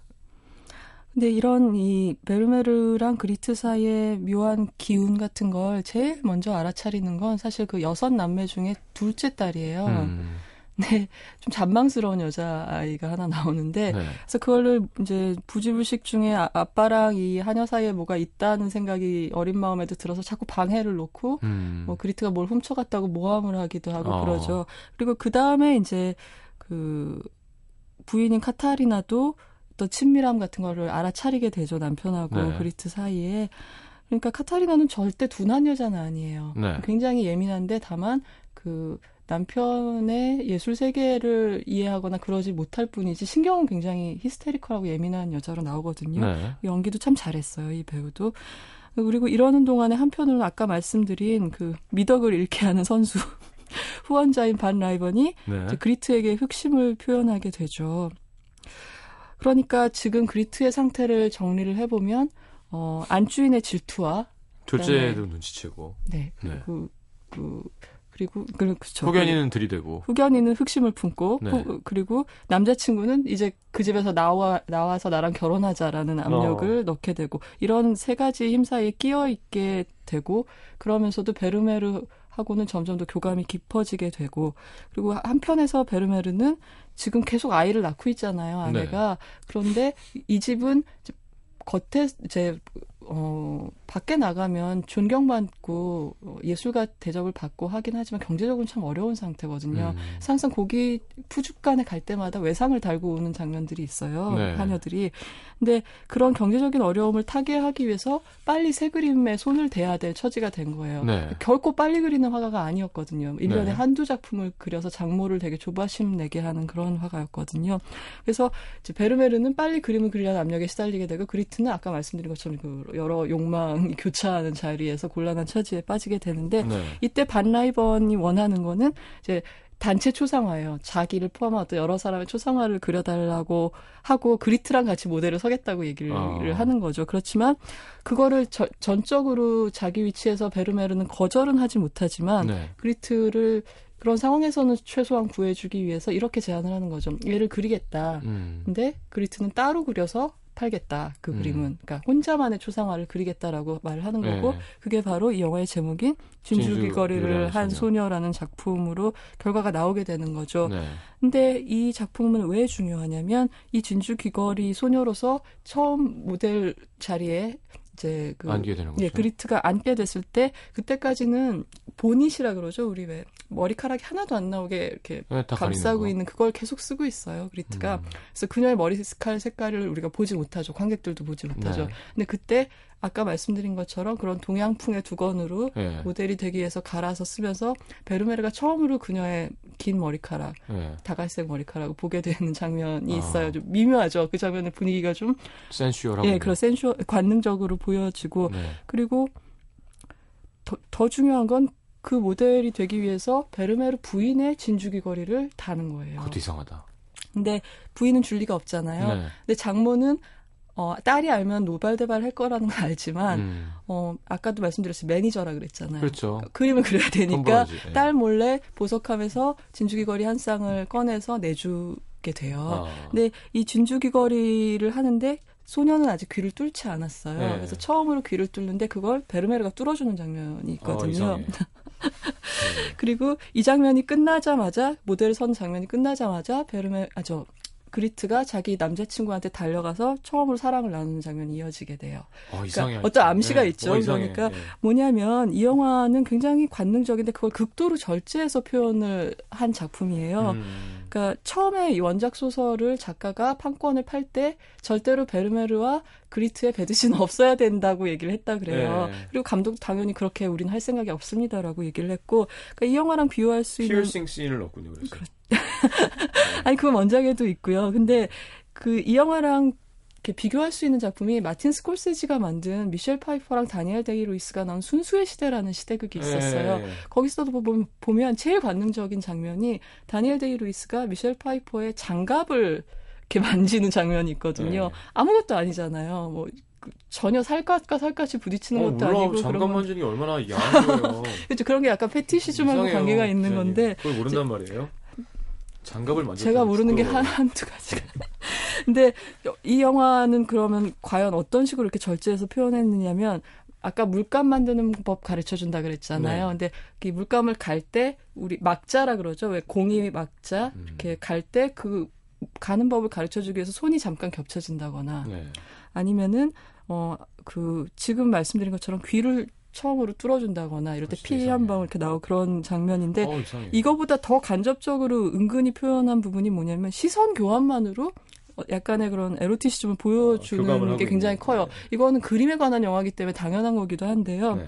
근데 이런 이 베르메르랑 그리트 사이의 묘한 기운 같은 걸 제일 먼저 알아차리는 건 사실 그 여섯 남매 중에 둘째 딸이에요. 음, 네, 좀 잔망스러운 여자 아이가 하나 나오는데 네. 그래서 그거를 이제 부지불식 중에 아, 아빠랑 이 하녀 사이에 뭐가 있다는 생각이 어린 마음에도 들어서 자꾸 방해를 놓고 음, 뭐 그리트가 뭘 훔쳐갔다고 모함을 하기도 하고 어. 그러죠. 그리고 그 다음에 이제 그 부인인 카타리나도 또 친밀함 같은 거를 알아차리게 되죠 남편하고 네. 그리트 사이에. 그러니까 카타리나는 절대 둔한 여자는 아니에요. 네. 굉장히 예민한데 다만 그 남편의 예술 세계를 이해하거나 그러지 못할 뿐이지 신경은 굉장히 히스테리컬하고 예민한 여자로 나오거든요. 네. 연기도 참 잘했어요, 이 배우도. 그리고 이러는 동안에 한편으로는 아까 말씀드린 그 미덕을 잃게 하는 선수 후원자인 반 라이번이 네. 그리트에게 흑심을 표현하게 되죠. 그러니까 지금 그리트의 상태를 정리를 해보면 어, 안주인의 질투와 둘째도 눈치채고. 네 네. 그리고 그 그리고 그- 그쵸. 후견인은 들이대고. 후견인은 흑심을 품고 네. 후- 그리고 남자친구는 이제 그 집에서 나와 나와서 나랑 결혼하자라는 압력을 어. 넣게 되고 이런 세 가지 힘 사이에 끼어 있게 되고 그러면서도 베르메르 하고는 점점 더 교감이 깊어지게 되고 그리고 한편에서 베르메르는 지금 계속 아이를 낳고 있잖아요 아내가. 그런데 이 집은 겉에 이제 어 밖에 나가면 존경받고 어, 예술가 대접을 받고 하긴 하지만 경제적으로는 참 어려운 상태거든요. 음. 항상 고기 푸주간에 갈 때마다 외상을 달고 오는 장면들이 있어요. 네. 하녀들이. 근데 그런 경제적인 어려움을 타개하기 위해서 빨리 새 그림에 손을 대야 될 처지가 된 거예요. 네. 결코 빨리 그리는 화가가 아니었거든요. 1년에 네. 한두 작품을 그려서 장모를 되게 조바심 내게 하는 그런 화가였거든요. 그래서 이제 베르메르는 빨리 그림을 그리려는 압력에 시달리게 되고 그리트는 아까 말씀드린 것처럼 그 여러 욕망이 교차하는 자리에서 곤란한 처지에 빠지게 되는데 네. 이때 반 라이번이 원하는 거는 이제 단체 초상화예요. 자기를 포함한 어떤 여러 사람의 초상화를 그려달라고 하고 그리트랑 같이 모델을 서겠다고 얘기를 아. 하는 거죠. 그렇지만 그거를 저- 전적으로 자기 위치에서 베르메르는 거절은 하지 못하지만 네. 그리트를 그런 상황에서는 최소한 구해주기 위해서 이렇게 제안을 하는 거죠. 얘를 그리겠다. 음. 근데 그리트는 따로 그려서 팔겠다. 그 음. 그림은. 그러니까 혼자만의 초상화를 그리겠다라고 말을 하는 거고 네. 그게 바로 이 영화의 제목인 진주 귀거리를 한한 소녀라는 작품으로 결과가 나오게 되는 거죠. 네. 근데 이 작품은 왜 중요하냐면 이 진주귀거리 소녀로서 처음 모델 자리에 이제 그 안게 되는 거죠. 예, 그리트가 앉게 됐을 때 그때까지는 보닛이라 그러죠. 우리 왜 머리카락이 하나도 안 나오게 이렇게 네, 감싸고 거. 있는 그걸 계속 쓰고 있어요. 그리트가. 음. 그래서 그녀의 머리칼 색깔을 우리가 보지 못하죠. 관객들도 보지 못하죠. 네. 근데 그때 아까 말씀드린 것처럼 그런 동양풍의 두건으로 네. 모델이 되기 위해서 갈아서 쓰면서 베르메르가 처음으로 그녀의 긴 머리카락, 네. 다갈색 머리카락을 보게 되는 장면이 아. 있어요. 좀 미묘하죠. 그 장면의 분위기가 좀 센슈얼하고. 예, 그런 센슈 관능적으로 보여지고 네. 그리고 더, 더 중요한 건 그 모델이 되기 위해서 베르메르 부인의 진주귀 거리를 다는 거예요. 그것도 이상하다. 근데 부인은 줄 리가 없잖아요. 네. 근데 장모는 어, 딸이 알면 노발대발 할 거라는 걸 알지만 음. 어, 아까도 말씀드렸어요. 매니저라 그랬잖아요. 그렇죠. 그림을 그려야 돈 되니까. 예. 딸 몰래 보석함에서 진주귀거리 한 쌍을 꺼내서 내주게 돼요. 아. 근데 이 진주귀거리를 하는데 소녀는 아직 귀를 뚫지 않았어요. 네. 그래서 처음으로 귀를 뚫는데 그걸 베르메르가 뚫어주는 장면이 어, 있거든요. 이상해. 그리고 이 장면이 끝나자마자 모델 선 장면이 끝나자마자 베르메 아저 그리트가 자기 남자친구한테 달려가서 처음으로 사랑을 나누는 장면이 이어지게 돼요. 어, 이상해. 그러니까 어떤 암시가 예. 있죠. 어. 그러니까 예. 뭐냐면 이 영화는 굉장히 관능적인데 그걸 극도로 절제해서 표현을 한 작품이에요. 음. 그러니까 처음에 이 원작 소설을 작가가 판권을 팔 때 절대로 베르메르와 그리트의 베드신은 없어야 된다고 얘기를 했다 그래요. 네. 그리고 감독도 당연히 그렇게 우린 할 생각이 없습니다라고 얘기를 했고 그러니까 이 영화랑 비교할 수 있는 피어싱 씬을 넣었군요. 그래서. 아니 그건 원작에도 있고요. 근데 그 이 영화랑 이렇게 비교할 수 있는 작품이 마틴 스콜세지가 만든 미셸 파이퍼랑 다니엘 데이 루이스가 나온 순수의 시대라는 시대극이 있었어요. 예. 거기서도 보면, 보면 제일 관능적인 장면이 다니엘 데이 루이스가 미셸 파이퍼의 장갑을 이렇게 만지는 장면이 있거든요. 네. 아무것도 아니잖아요. 뭐 그, 전혀 살갗과 살갗이 부딪히는 어, 것도 몰라. 아니고 잠깐 그런 거. 만지는 게 얼마나 야한 거예요. 그렇죠. 그런 게 약간 페티시즘하고 이상해요, 관계가 있는. 건데 그걸 모른단 말이에요? 장갑을 만져. 제가 모르는 게 한, 한두 가지가. 근데 이 영화는 그러면 과연 어떤 식으로 이렇게 절제해서 표현했느냐면 아까 물감 만드는 법 가르쳐 준다 그랬잖아요. 네. 근데 이 물감을 갈 때 우리 막자라 그러죠. 왜 공이 막자 음. 이렇게 갈 때 그 가는 법을 가르쳐 주기 위해서 손이 잠깐 겹쳐진다거나 네. 아니면은 어 그 지금 말씀드린 것처럼 귀를 처음으로 뚫어준다거나 이럴 때 피 한. 방울 이렇게 나오고 그런 장면인데 어. 이거보다 더 간접적으로 은근히 표현한 부분이 뭐냐면 시선 교환만으로 어, 약간의 그런 에로티시즘을 어, 보여주는 하고 게 굉장히 커요. 거예요. 이거는 그림에 관한 영화이기 때문에 당연한 거기도 한데요. 네.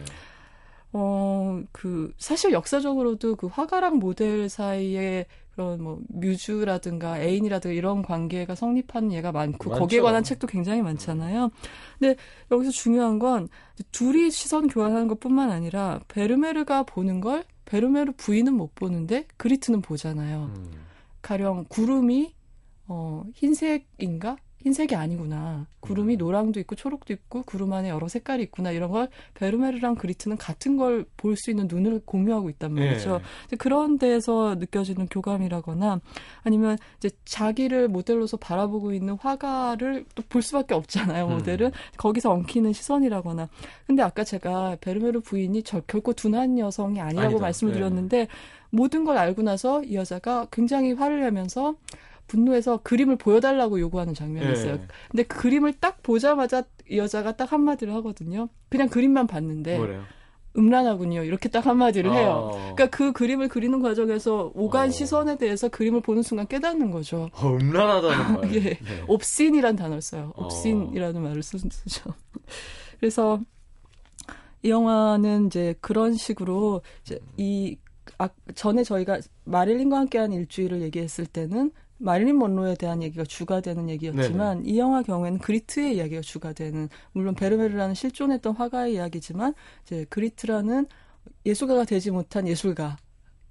어, 그, 사실 역사적으로도 그 화가랑 모델 사이에 그런 뭐 뮤즈라든가 애인이라든가 이런 관계가 성립하는 예가 많고 많죠. 거기에 관한 책도 굉장히 많잖아요. 근데 여기서 중요한 건 둘이 시선 교환하는 것뿐만 아니라 베르메르가 보는 걸 베르메르 부인은 못 보는데 그리트는 보잖아요. 음. 가령 구름이 어 흰색인가 흰색이 아니구나. 구름이 노랑도 있고 초록도 있고 구름 안에 여러 색깔이 있구나. 이런 걸 베르메르랑 그리트는 같은 걸 볼 수 있는 눈을 공유하고 있단 말이죠. 예. 이제 그런 데서 느껴지는 교감이라거나 아니면 이제 자기를 모델로서 바라보고 있는 화가를 또 볼 수밖에 없잖아요. 음. 모델은 거기서 엉키는 시선이라거나. 근데 아까 제가 베르메르 부인이 저, 결코 둔한 여성이 아니라고 아니다. 말씀을 네. 드렸는데 모든 걸 알고 나서 이 여자가 굉장히 화를 내면서 분노해서 그림을 보여달라고 요구하는 장면이 있어요. 예. 근데 그 그림을 딱 보자마자 이 여자가 딱 한마디를 하거든요. 그냥 그림만 봤는데 뭐래요? 음란하군요. 이렇게 딱 한마디를 해요. 어. 그러니까 그 그림을 그리는 과정에서 오간 어. 시선에 대해서 그림을 보는 순간 깨닫는 거죠. 어, 음란하다는 말. 예. 네. 옵신이란 단어를 써요. 어. 옵신이라는 말을 쓰, 쓰죠. 그래서 이 영화는 이제 그런 식으로 이제 이 아, 전에 저희가 마릴린과 함께한 일주일을 얘기했을 때는 마릴린 먼로에 대한 얘기가 주가 되는 얘기였지만 이 영화 경우에는 그리트의 이야기가 주가 되는 물론 베르메르라는 실존했던 화가의 이야기지만 이제 그리트라는 예술가가 되지 못한 예술가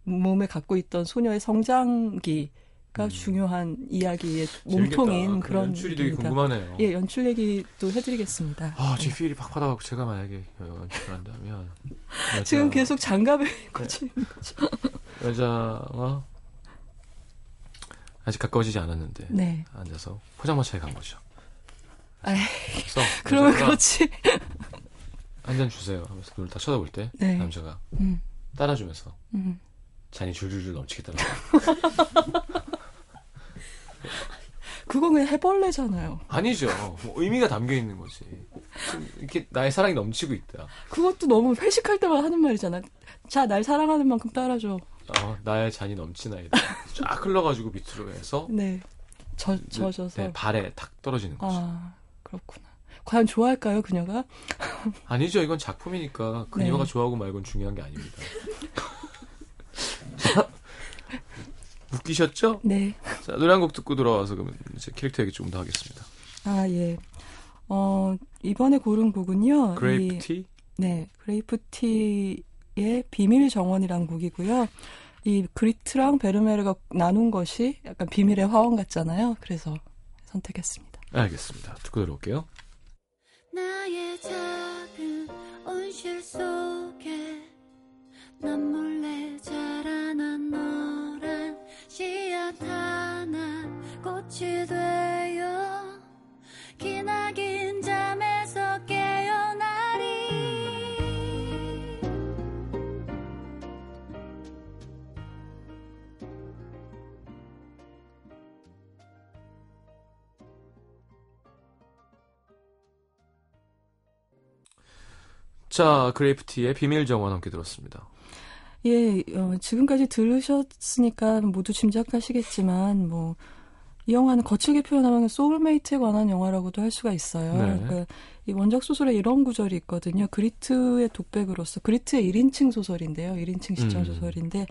몸에 갖고 있던 소녀의 성장기 가 음. 중요한 이야기의 재밌겠다. 몸통인 그 그런 연출이 되게. 궁금하네요. 예, 연출 얘기도 해드리겠습니다. 아, 제 필이 팍 받아가고 제가 만약에 연출을 한다면 여자, 지금 계속 장갑을 네. 고치는 거죠. 여자가 아직 가까워지지 않았는데 네. 앉아서 포장마차에 간 거죠. 그래서 그러면 그렇지. 한 잔 주세요 하면서 그걸 다 쳐다볼 때 네. 남자가 음, 따라주면서 음. 잔이 줄줄줄 넘치겠다는 그건 그냥 해벌레잖아요. 아니죠. 뭐 의미가 담겨 있는 거지. 이렇게 나의 사랑이 넘치고 있다. 그것도 너무 회식할 때마다 하는 말이잖아. 자, 날 사랑하는 만큼 따라줘. 어, 나의 잔이 넘치나이다. 쫙 흘러가지고 밑으로 해서 네. 저, 젖어서. 네, 발에 탁 떨어지는 거죠. 아, 그렇구나. 과연 좋아할까요, 그녀가? 아니죠. 이건 작품이니까 네. 그녀가 좋아하고 말고는 중요한 게 아닙니다. 웃기셨죠? 네. 자, 노래 한 곡 듣고 돌아와서 그러면 이제 캐릭터 얘기 조금 더 하겠습니다. 아, 예. 어, 이번에 고른 곡은요. 그레이프 이- 티? 네, 그레이프티의 비밀 정원이란 곡이고요. 이 그리트랑 베르메르가 나눈 것이 약간 비밀의 화원 같잖아요. 그래서 선택했습니다. 알겠습니다. 듣고 들어올게요. 나의 작은 온실 속에 난 몰래 자라난 노란 씨앗 하나 꽃이 되어 기나긴 자, 그레이프티의 비밀 정원 함께 들었습니다. 예, 어, 지금까지 들으셨으니까 모두 짐작하시겠지만, 뭐, 이 영화는 거칠게 표현하면 soulmate에 관한 영화라고도 할 수가 있어요. 네. 그러니까 이 원작 소설에 이런 구절이 있거든요. 그리트의 독백으로서, 그리트의 1인칭 소설인데요. 1인칭 시점 음. 소설인데,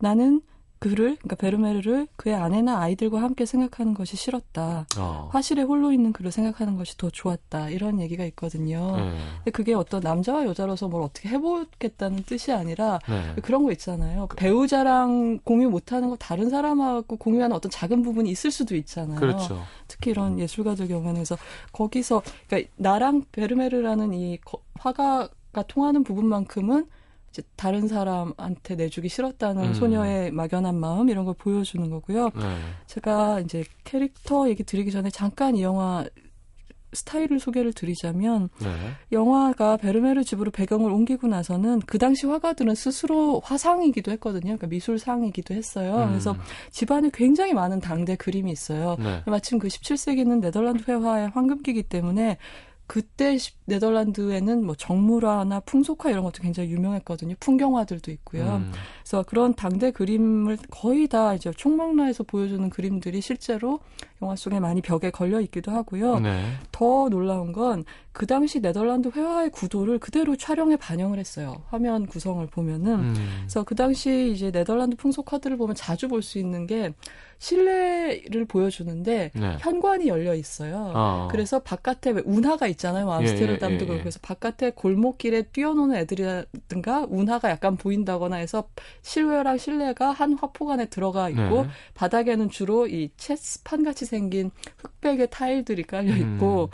나는 그를, 그러니까 베르메르를 그의 아내나 아이들과 함께 생각하는 것이 싫었다. 어. 화실에 홀로 있는 그를 생각하는 것이 더 좋았다. 이런 얘기가 있거든요. 네. 근데 그게 어떤 남자와 여자로서 뭘 어떻게 해보겠다는 뜻이 아니라 네. 그런 거 있잖아요. 배우자랑 공유 못하는 거 다른 사람하고 공유하는 어떤 작은 부분이 있을 수도 있잖아요. 그렇죠. 특히 이런 예술가들 경우에는 그래서 거기서 그러니까 나랑 베르메르라는 이 거- 화가가 통하는 부분만큼은 이제 다른 사람한테 내주기 싫었다는 음. 소녀의 막연한 마음 이런 걸 보여주는 거고요. 네. 제가 이제 캐릭터 얘기 드리기 전에 잠깐 이 영화 스타일을 소개를 드리자면 네. 영화가 베르메르 집으로 배경을 옮기고 나서는 그 당시 화가들은 스스로 화상이기도 했거든요. 그러니까 미술상이기도 했어요. 음. 그래서 집안에 굉장히 많은 당대 그림이 있어요. 네. 마침 그 17세기는 네덜란드 회화의 황금기이기 때문에 그때 시- 네덜란드에는 뭐 정물화나 풍속화 이런 것도 굉장히 유명했거든요. 풍경화들도 있고요. 음. 그래서 그런 당대 그림을 거의 다 이제 총망라에서 보여주는 그림들이 실제로 영화 속에 많이 벽에 걸려 있기도 하고요. 네. 더 놀라운 건 그 당시 네덜란드 회화의 구도를 그대로 촬영에 반영을 했어요. 화면 구성을 보면은. 음. 그래서 그 당시 이제 네덜란드 풍속 카드를 보면 자주 볼 수 있는 게 실내를 보여주는데 네. 현관이 열려 있어요. 아. 그래서 바깥에 왜 운하가 있잖아요. 뭐 예, 암스테르담도 예, 예, 그렇고 예. 그래서 바깥에 골목길에 뛰어노는 애들이라든가 운하가 약간 보인다거나 해서 실외랑 실내가 한 화폭 안에 들어가 있고 네. 바닥에는 주로 이 체스판 같이 생긴 흑백의 타일들이 깔려 있고 음.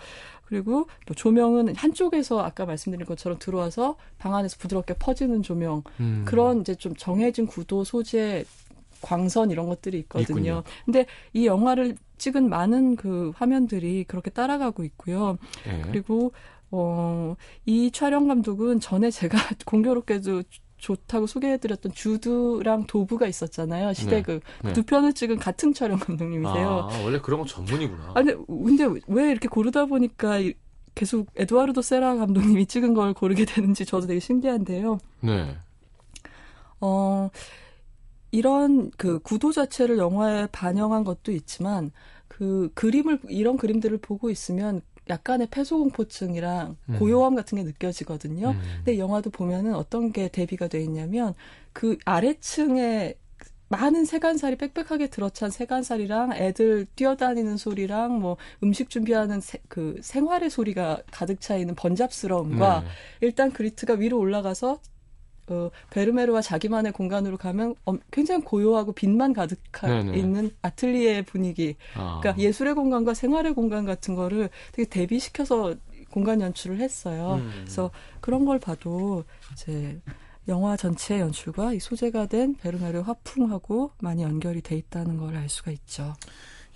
그리고 또 조명은 한쪽에서 아까 말씀드린 것처럼 들어와서 방 안에서 부드럽게 퍼지는 조명 음. 그런 이제 좀 정해진 구도 소재 광선 이런 것들이 있거든요. 있군요. 근데 이 영화를 찍은 많은 그 화면들이 그렇게 따라가고 있고요. 예. 그리고 어, 이 촬영 감독은 전에 제가 공교롭게도 좋다고 소개해드렸던 주드랑 도브가 있었잖아요. 시대극 네. 두 편을 찍은 같은 촬영 감독님이세요. 아, 원래 그런 거 전문이구나. 아, 근데, 근데 왜 이렇게 고르다 보니까 이- 계속 에드와르도 세라 감독님이 찍은 걸 고르게 되는지 저도 되게 신기한데요. 네. 어, 이런 그 구도 자체를 영화에 반영한 것도 있지만 그 그림을 이런 그림들을 보고 있으면 약간의 폐소공포증이랑 음. 고요함 같은 게 느껴지거든요. 음. 근데 영화도 보면은 어떤 게 대비가 돼 있냐면 그 아래층에 많은 세간살이 빽빽하게 들어찬 세간살이랑 애들 뛰어다니는 소리랑 뭐 음식 준비하는 세- 그 생활의 소리가 가득 차 있는 번잡스러움과 네. 일단 그리트가 위로 올라가서 어, 베르메르와 자기만의 공간으로 가면 엄- 굉장히 고요하고 빛만 네네. 있는 아틀리에 분위기. 아. 그러니까 예술의 공간과 생활의 공간 같은 거를 되게 대비시켜서 공간 연출을 했어요. 음. 그래서 그런 걸 봐도 이제 영화 전체의 연출과 이 소재가 된 베르메르 화풍하고 많이 연결이 돼 있다는 걸 알 수가 있죠.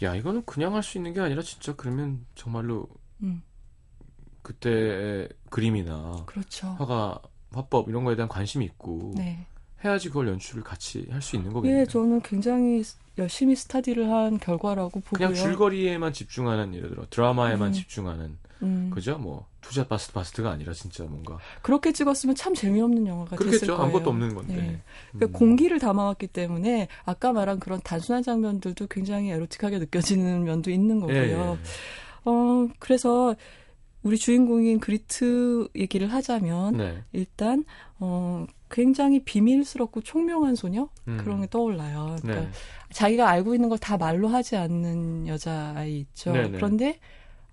야, 이거는 그냥 할 수 있는 게 아니라 진짜 그러면 정말로 음, 그때의 그림이나 그렇죠. 화가 화법 이런 거에 대한 관심이 있고 네. 해야지 그걸 연출을 같이 할 수 있는 거겠네요. 예, 저는 굉장히 열심히 study를 한 결과라고 보고요. 그냥 줄거리에만 집중하는 예를 들어 드라마에만 음. 집중하는 음, 그죠? 뭐 two shot bust bust가 아니라 진짜 뭔가 그렇게 찍었으면 참 재미없는 영화가 됐을 그렇겠죠. 거예요. 아무것도 없는 건데. 네. 음. 그러니까 공기를 담아왔기 때문에 아까 말한 그런 단순한 장면들도 굉장히 에로틱하게 느껴지는 면도 있는 거고요. 예, 예. 어, 그래서 우리 주인공인 그리트 얘기를 하자면 네. 일단 어, 굉장히 비밀스럽고 총명한 소녀 음. 그런 게 떠올라요. 그러니까 네. 자기가 알고 있는 걸 다 말로 하지 않는 여자 아이 있죠. 네네. 그런데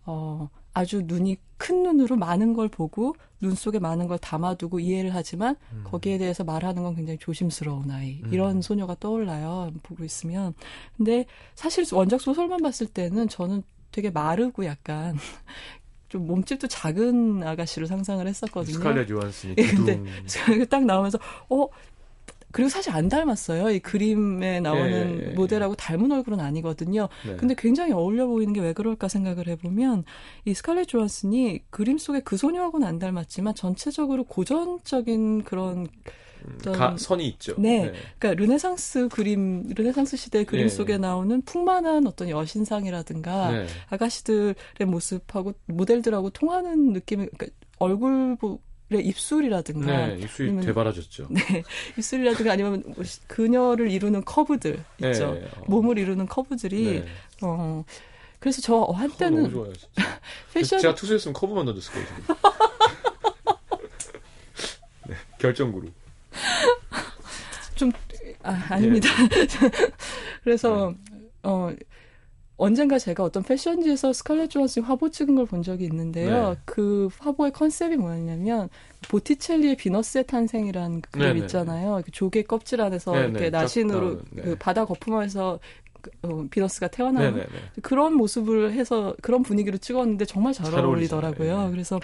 어, 아주 눈이 큰 눈으로 많은 걸 보고 눈 속에 많은 걸 담아두고 이해를 하지만 음. 거기에 대해서 말하는 건 굉장히 조심스러운 아이. 음. 이런 소녀가 떠올라요. 보고 있으면. 근데 사실 원작 소설만 봤을 때는 저는 되게 마르고 약간 좀 몸집도 작은 아가씨로 상상을 했었거든요. 스칼렛 요한슨이 예, 근데. 그딱 나오면서 어 그리고 사실 안 닮았어요. 이 그림에 나오는 예, 예, 예. 모델하고 닮은 얼굴은 아니거든요. 네. 근데 굉장히 어울려 보이는 게 왜 그럴까 생각을 해보면 이 스칼렛 조한슨이 그림 속에 그 소녀하고는 안 닮았지만 전체적으로 고전적인 그런 가, 선이 있죠. 네. 그러니까 르네상스 그림, 르네상스 시대 그림 예. 속에 나오는 풍만한 어떤 여신상이라든가 네. 아가씨들의 모습하고 모델들하고 통하는 느낌이 그러니까 얼굴의 입술이라든가 네, 입술이 아니면- 되바라졌죠. 네, 입술이라든가 아니면 뭐 시- 그녀를 이루는 커브들 있죠. 네, 어. 몸을 이루는 커브들이 네. 어 그래서 저 한때는 좋아요. 패션 제가 투수였으면 커브만 던졌을 거예요. 네, 결정구로. 아, 아닙니다. 네. 그래서 어 언젠가 제가 어떤 패션지에서 스칼렛 조한슨 화보 찍은 걸 본 적이 있는데요. 네. 그 화보의 컨셉이 뭐였냐면 보티첼리의 비너스의 탄생이라는 그 그림 네네. 있잖아요. 그 조개 껍질 안에서 네네. 이렇게 쫙 나신으로 나오는, 네. 그 바다 거품에서 그, 어, 비너스가 태어나는 네네네. 그런 모습을 해서 그런 분위기로 찍었는데 정말 잘, 잘 어울리더라고요. 예. 그래서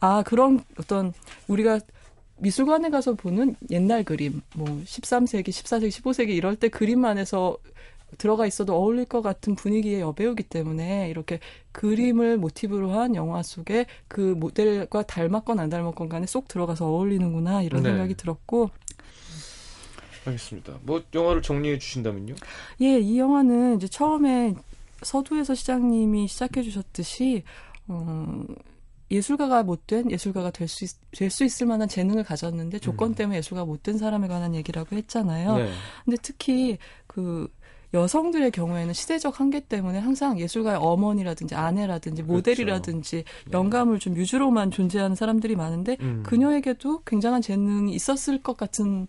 아 그런 어떤 우리가 미술관에 가서 보는 옛날 그림, 뭐 13세기, 14세기, 15세기 이럴 때 그림 안에서 들어가 있어도 어울릴 것 같은 분위기의 여배우기 때문에 이렇게 그림을 모티브로 한 영화 속에 그 모델과 닮았건 안 닮았건 간에 쏙 들어가서 어울리는구나 이런 네. 생각이 들었고 알겠습니다. 뭐 영화를 정리해 주신다면요? 예, 이 영화는 이제 처음에 서두에서 시장님이 시작해 주셨듯이 어, 예술가가 못된 예술가가 될 수 될 수 있을 만한 재능을 가졌는데 조건 음. 때문에 예술가 못된 사람에 관한 얘기라고 했잖아요. 네. 근데 특히 그 여성들의 경우에는 시대적 한계 때문에 항상 예술가의 어머니라든지 아내라든지 그렇죠. 모델이라든지 영감을 좀 위주로만 존재하는 사람들이 많은데 음. 그녀에게도 굉장한 재능이 있었을 것 같은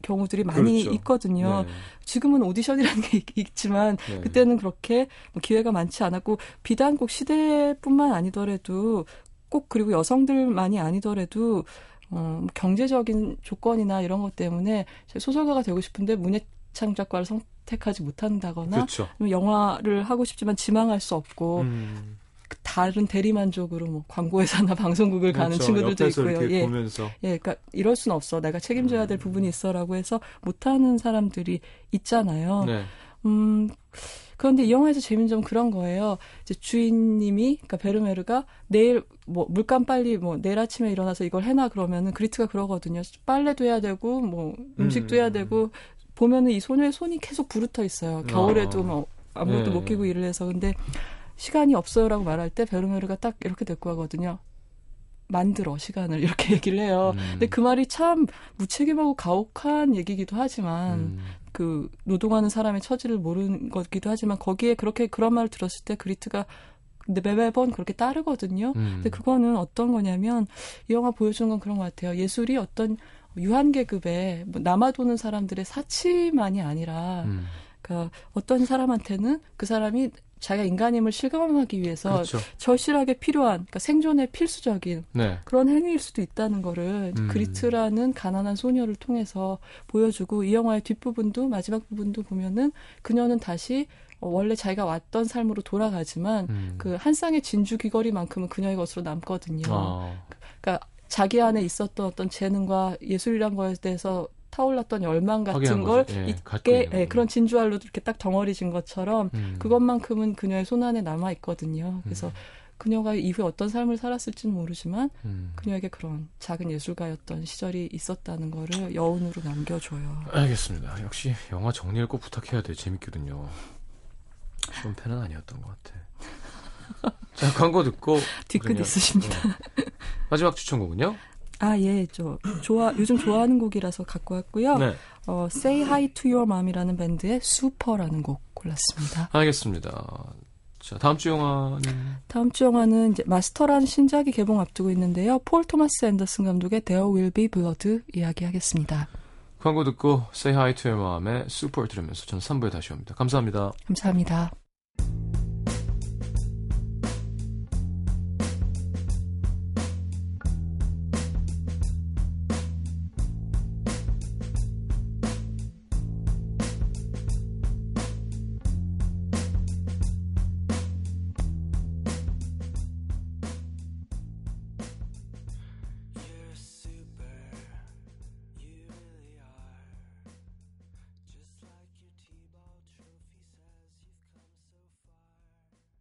경우들이 많이 그렇죠. 있거든요. 네. 지금은 오디션이라는 게 있- 있지만 네. 그때는 그렇게 뭐 기회가 많지 않았고 비단 꼭 시대뿐만 아니더라도 꼭 그리고 여성들만이 아니더라도 어, 뭐 경제적인 조건이나 이런 것 때문에 제 소설가가 되고 싶은데 문예창 작가를 선택하지 못한다거나 그렇죠. 영화를 하고 싶지만 지망할 수 없고 음. 그 다른 대리만족으로 뭐 광고회사나 방송국을 가는 그렇죠. 친구들도 옆에서 있고요. 예. 보면서 예, 그러니까 이럴 순 없어. 내가 책임져야 될 음. 부분이 있어라고 해서 못하는 사람들이 있잖아요. 네. 음, 그런데 이 영화에서 재밌는 점은 그런 거예요. 이제 주인님이, 그러니까 베르메르가 내일 뭐 물감 빨리 뭐 내일 아침에 일어나서 이걸 해놔 그러면은 그리트가 그러거든요. 빨래도 해야 되고 뭐 음식도 해야 음. 되고 보면은 이 소녀의 손이 계속 부르터 있어요. 겨울에도 어. 뭐 아무것도 네. 못 끼고 일을 해서 근데 시간이 없어요라고 말할 때 베르메르가 딱 이렇게 데리고 가거든요. 만들어 시간을 이렇게 얘기를 해요. 음. 근데 그 말이 참 무책임하고 가혹한 얘기기도 하지만 음. 그 노동하는 사람의 처지를 모르는 거기도 하지만 거기에 그렇게 그런 말을 들었을 때 그리트가 근데 매번 그렇게 따르거든요. 음. 근데 그거는 어떤 거냐면 이 영화 보여주는 건 그런 것 같아요. 예술이 어떤 유한 계급의 뭐 남아도는 사람들의 사치만이 아니라 음. 그러니까 어떤 사람한테는 그 사람이 자기가 인간임을 실감하기 위해서 그렇죠. 절실하게 필요한 그러니까 생존에 필수적인 네. 그런 행위일 수도 있다는 거를 음. 그리트라는 가난한 소녀를 통해서 보여주고 이 영화의 뒷부분도 마지막 부분도 보면은 그녀는 다시 어, 원래 자기가 왔던 삶으로 돌아가지만 음. 그한 쌍의 진주 귀걸이만큼은 그녀의 것으로 남거든요. 아. 그러니까 자기 안에 있었던 어떤 재능과 예술이란 거에 대해서 타올랐던 열망 같은 걸 거죠. 예, 있게 예, 거군요. 그런 진주알로도 이렇게 딱 덩어리진 것처럼 음. 그것만큼은 그녀의 손 안에 남아 있거든요. 그래서 음. 그녀가 이후에 어떤 삶을 살았을지는 모르지만 음. 그녀에게 그런 작은 예술가였던 시절이 있었다는 거를 여운으로 남겨줘요. 알겠습니다. 역시 영화 정리를 꼭 부탁해야 돼. 재밌거든요. 쉬운 팬은 아니었던 것 같아. 자, 광고 듣고 뒤끝 있으십니다. 네. 마지막 추천곡은요? 아, 예, 저 좋아 요즘 좋아하는 곡이라서 갖고 왔고요. 네. 어, Say Hi to Your Mom이라는 밴드의 슈퍼라는 곡 골랐습니다. 알겠습니다. 자, 다음 주 영화는 다음 주 영화는 이제 마스터라는 신작이 개봉 앞두고 있는데요. 폴 토마스 앤더슨 감독의 There Will Be Blood 이야기하겠습니다. 광고 듣고 Say Hi to Your Mom의 Super 들으면서 저는 3부에 다시 옵니다. 감사합니다. 감사합니다.